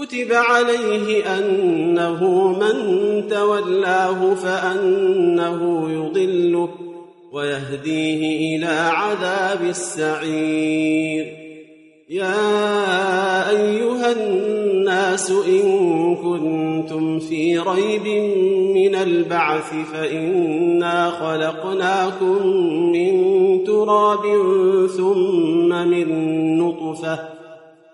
كتب عليه أنه من تولاه فأنه يضله ويهديه إلى عذاب السعير. يا أيها الناس إن كنتم في ريب من البعث فإنا خلقناكم من تراب ثم من نطفة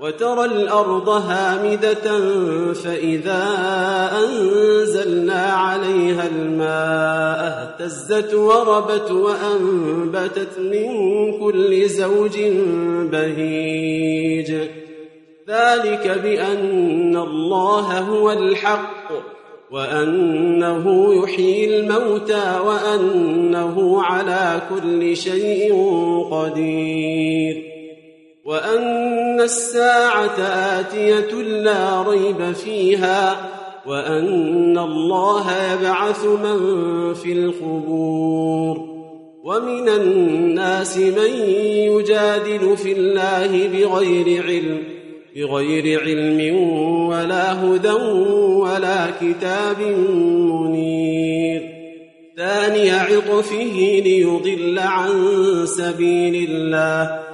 وترى الأرض هامدة فإذا أنزلنا عليها الماء اهتزت وربت وأنبتت من كل زوج بهيج. ذلك بأن الله هو الحق وأنه يحيي الموتى وأنه على كل شيء قدير. وأن الساعة آتية لا ريب فيها وأن الله يبعث من في القبور ومن الناس من يجادل في الله بغير علم بغير علم ولا هدى ولا كتاب منير. ثاني عطفه ليضل عن سبيل الله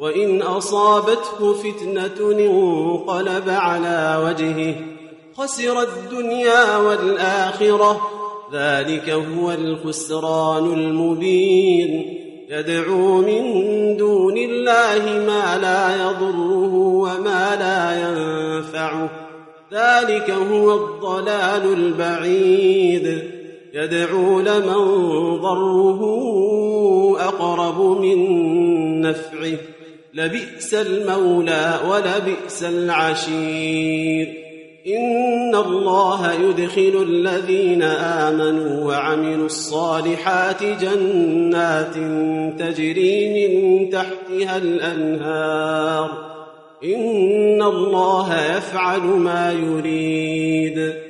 وإن أصابته فتنة انقلب على وجهه. خسر الدنيا والآخرة. ذلك هو الخسران المبين. يدعو من دون الله ما لا يضره وما لا ينفعه. ذلك هو الضلال البعيد. يدعو لمن ضره أقرب من نفعه. لبئس المولى ولبئس العشير. إن الله يدخل الذين آمنوا وعملوا الصالحات جنات تجري من تحتها الأنهار. إن الله يفعل ما يريد.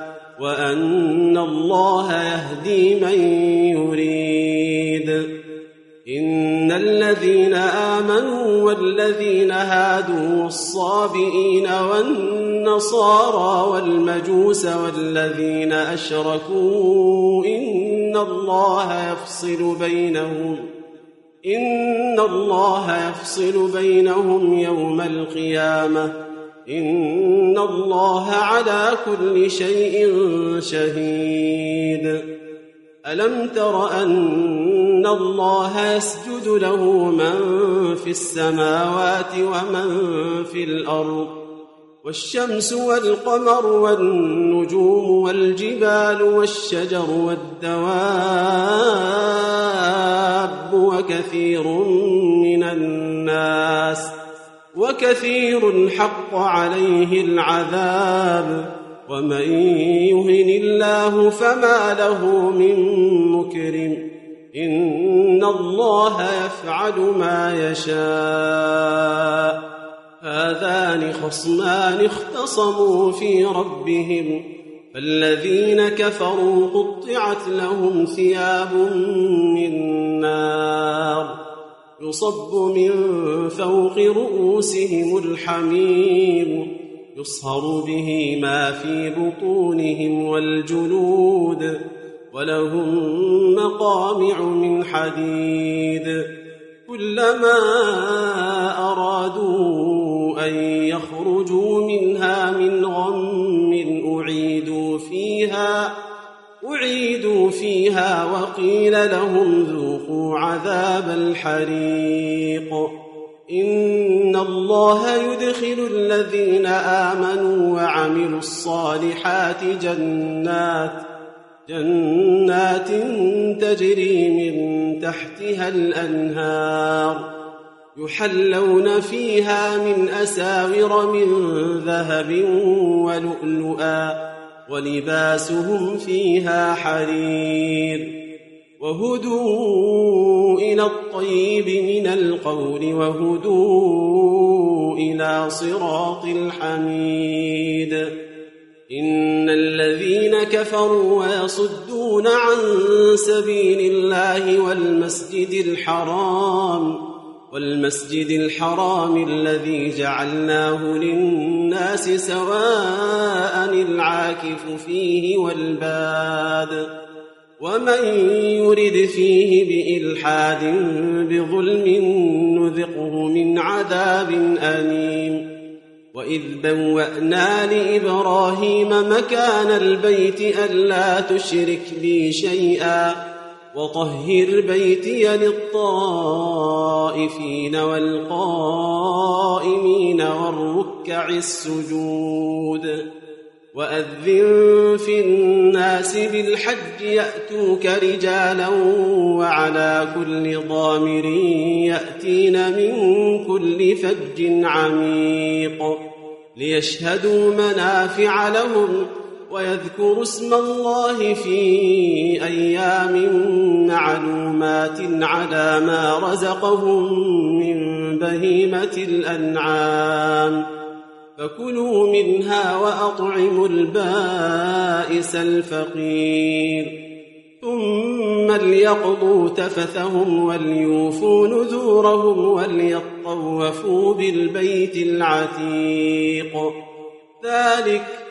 وأن الله يهدي من يريد. إن الذين آمنوا والذين هادوا والصابئين والنصارى والمجوس والذين أشركوا إن الله يفصل بينهم إن الله يفصل بينهم يوم القيامة. إن الله على كل شيء شهيد ألم تر أن الله يسجد له من في السماوات ومن في الأرض والشمس والقمر والنجوم والجبال والشجر والدواب وكثير من وكثير حق عليه العذاب. ومن يهن الله فما له من مكرم. إن الله يفعل ما يشاء. هذان خصمان اختصموا في ربهم. فالذين كفروا قطعت لهم ثياب من نار. يصب من فوق رؤوسهم الحميم يصهر به ما في بطونهم والجلود ولهم مقامع من حديد. كلما أرادوا أن يخرجوا منها من غم أعيدوا فيها أعيدوا فيها وقيل لهم ذوقوا عذاب الحريق. إن الله يدخل الذين آمنوا وعملوا الصالحات جنات جنات تجري من تحتها الأنهار يحلون فيها من أساور من ذهب ولؤلؤا ولباسهم فيها حرير وهدوا إلى الطيب من القول وهدوا إلى صراط الحميد إن الذين كفروا ويصدون عن سبيل الله والمسجد الحرام والمسجد الحرام الذي جعلناه للناس سواء العاكف فيه والباد ومن يرد فيه بإلحاد بظلم نذقه من عذاب أليم وإذ بوأنا لإبراهيم مكان البيت ألا تشرك بي شيئا وطهر بيتي للطائفين والقائمين والركع السجود وأذن في الناس بالحج يأتوك رجالا وعلى كل ضامر يأتين من كل فج عميق ليشهدوا منافع لهم ويذكروا اسم الله في أيام معلومات على ما رزقهم من بهيمة الأنعام. فكلوا منها وأطعموا البائس الفقير. ثم ليقضوا تفثهم وليوفوا نذورهم وليطوفوا بالبيت العتيق. ذلك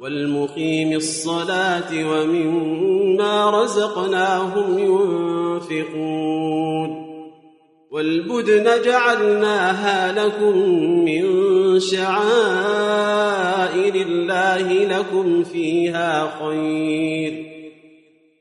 والمقيم الصلاة ومما رزقناهم ينفقون والبدن جعلناها لكم من شعائر الله لكم فيها خير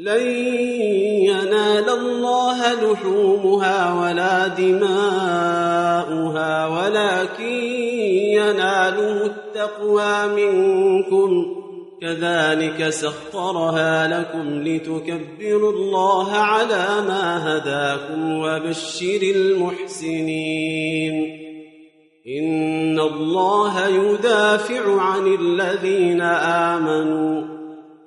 لن ينال الله لحومها ولا دماؤها ولكن يناله التقوى منكم. كذلك سخرها لكم لتكبروا الله على ما هداكم وبشر المحسنين. إن الله يدافع عن الذين آمنوا.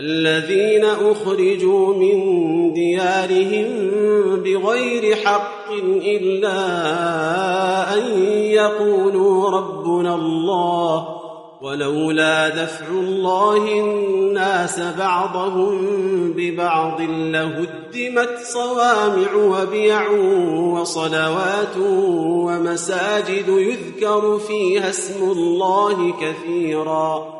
الذين أخرجوا من ديارهم بغير حق إلا أن يقولوا ربنا الله ولولا دفع الله الناس بعضهم ببعض لهدمت صوامع وبيع وصلوات ومساجد يذكر فيها اسم الله كثيرا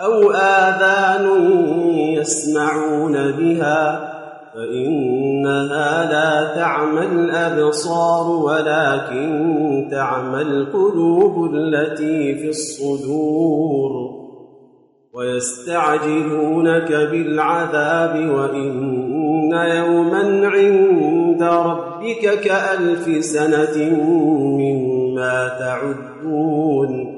أو آذان يسمعون بها فإنها لا تعمى الأبصار ولكن تعمى القلوب التي في الصدور ويستعجلونك بالعذاب وإن يوما عند ربك كألف سنة مما تعدون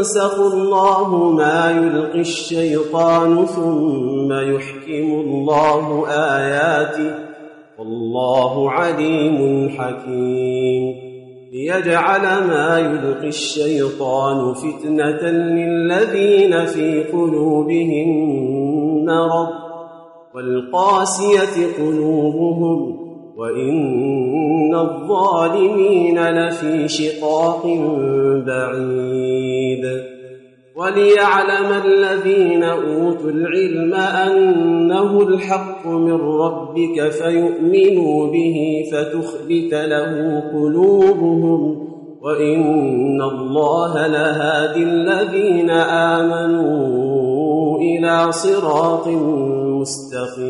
فينسخ الله ما يلقي الشيطان ثم يحكم الله آياته. والله عليم حكيم. ليجعل ما يلقي الشيطان فتنة للذين في قلوبهم مرض. والقاسية قلوبهم وإن الظالمين لفي شقاق بعيد وليعلم الذين أوتوا العلم أنه الحق من ربك فيؤمنوا به فتخبت له قلوبهم وإن الله لهادي الذين آمنوا إلى صراط مستقيم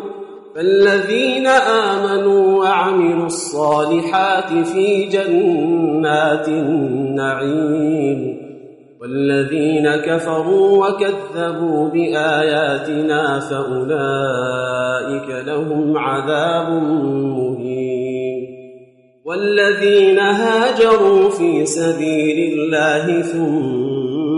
فالذين آمنوا وعملوا الصالحات في جنات النعيم والذين كفروا وكذبوا بآياتنا فأولئك لهم عذاب مهين والذين هاجروا في سبيل الله ثم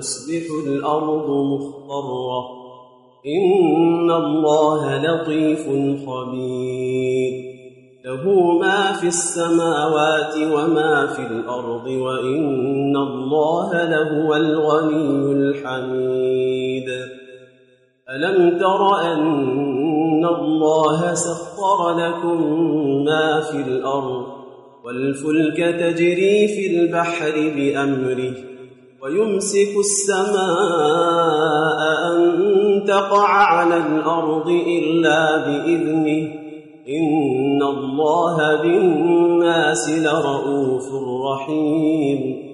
فتصبح الأرض مخضرة. إن الله لطيف خبير. له ما في السماوات وما في الأرض وإن الله لهو الغني الحميد. ألم تر أن الله سخر لكم ما في الأرض؟ والفلك تجري في البحر بأمره. ويمسك السماء أن تقع على الأرض إلا بإذنه. إن الله بالناس لرؤوف رحيم.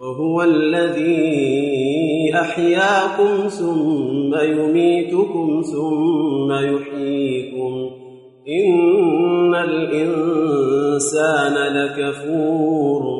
وهو الذي أحياكم ثم يميتكم ثم يحييكم. إن الإنسان لكفور.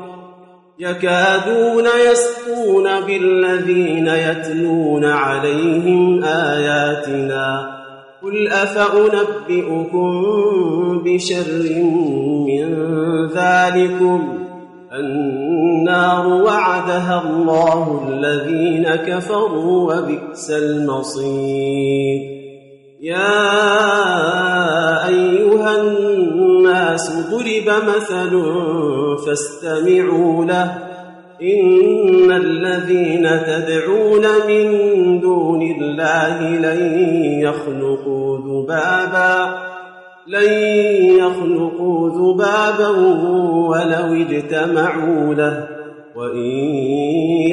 يكادون يسقون بالذين يتلون عليهم آياتنا. قل أفأنبئكم بشر من ذلكم؟ النار وعدها الله الذين كفروا وبئس المصير. يا أيها الناس ضرب مثل فاستمعوا له. إن الذين تدعون من دون الله لن يخلقوا ذبابا لن يخلقوا ذبابا ولو اجتمعوا له. وإن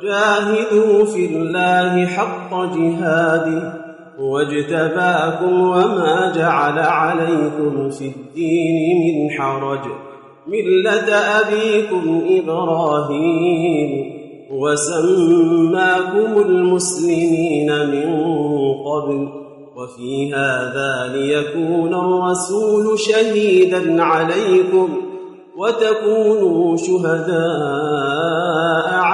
وجاهدوا في الله حق جهاده واجتباكم وما جعل عليكم في الدين من حرج. ملة أبيكم إبراهيم وسماكم المسلمين من قبل. وفي هذا ليكون الرسول شهيدا عليكم وتكونوا شهداء